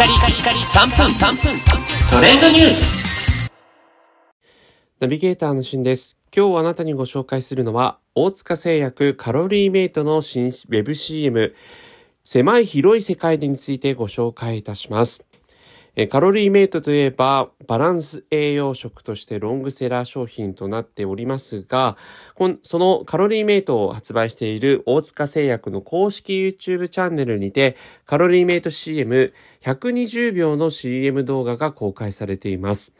カリカリカリ3分3分トレンドニュースナビゲーターのしんです。今日あなたにご紹介するのは、大塚製薬カロリーメイトの新ウェブ CM、狭い広い世界でについてご紹介いたします。えカロリーメイトといえば、バランス栄養食としてロングセラー商品となっておりますが、そのカロリーメイトを発売している大塚製薬の公式 YouTube チャンネルにて、カロリーメイト CM120 秒の CM 動画が公開されています。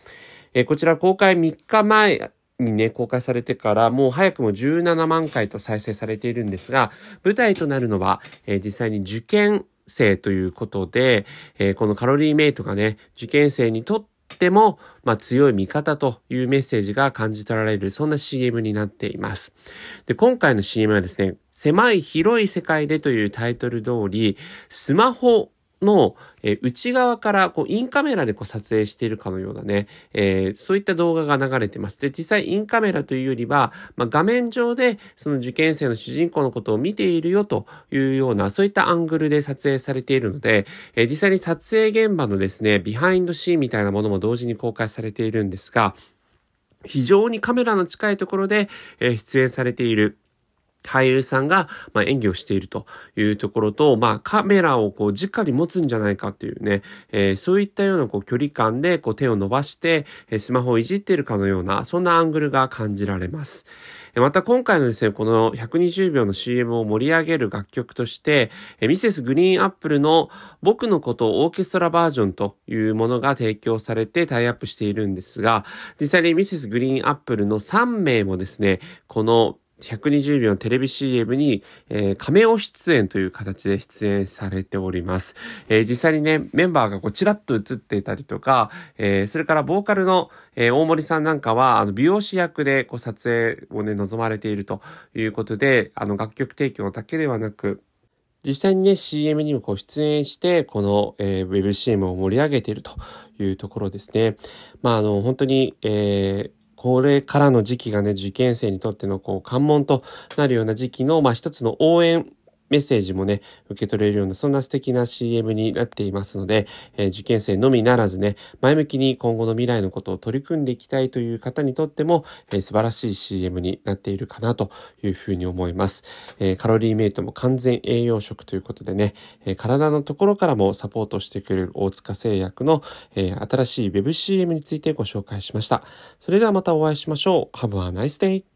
えこちら公開3日前にね、公開されてからもう早くも17万回と再生されているんですが、舞台となるのは、えー、実際に受験生ということで、えー、このカロリーメイトがね、受験生にとっても、まあ、強い味方というメッセージが感じ取られる、そんな CM になっています。で、今回の CM はですね、狭い広い世界でというタイトル通り、スマホの、えー、内側からこうインカメラでこう撮影しているかのようなね、えー、そういった動画が流れてます。で、実際インカメラというよりは、まあ、画面上でその受験生の主人公のことを見ているよというような、そういったアングルで撮影されているので、えー、実際に撮影現場のですね、ビハインドシーンみたいなものも同時に公開されているんですが、非常にカメラの近いところで、え出演されている俳優さんが、まあ、演技をしているというところと、まあ、カメラをこう、直に持つんじゃないかっていうね、えー、そういったようなこう、距離感でこう、手を伸ばして、えスマホをいじっているかのような、そんなアングルが感じられます。また今回のですね、この120秒の CM を盛り上げる楽曲として、ミセスグリーンアップルの僕のことオーケストラバージョンというものが提供されてタイアップしているんですが、実際にミセスグリーンアップルの3名もですね、この120秒のテレビ CM に、えー、亀尾出演という形で出演されております。えー、実際にね、メンバーがこうチラッと映っていたりとか、えー、それからボーカルの、えー、大森さんなんかは、あの、美容師役でこう撮影をね、望まれているということで、あの、楽曲提供だけではなく、実際にね、CM にもこう出演して、この、えー、ウェブ CM を盛り上げているというところですね。まあ、あの、本当に、えー、これからの時期がね、受験生にとってのこう関門となるような時期の、まあ一つの応援メッセージもね、受け取れるような、そんな素敵な CM になっていますので、えー、受験生のみならずね、前向きに今後の未来のことを取り組んでいきたいという方にとっても、えー、素晴らしい CM になっているかなというふうに思います。えー、カロリーメイトも完全栄養食ということでね、え体のところからもサポートしてくれる大塚製薬の、え新しい WebCM についてご紹介しました。それではまたお会いしましょう。Have a nice day!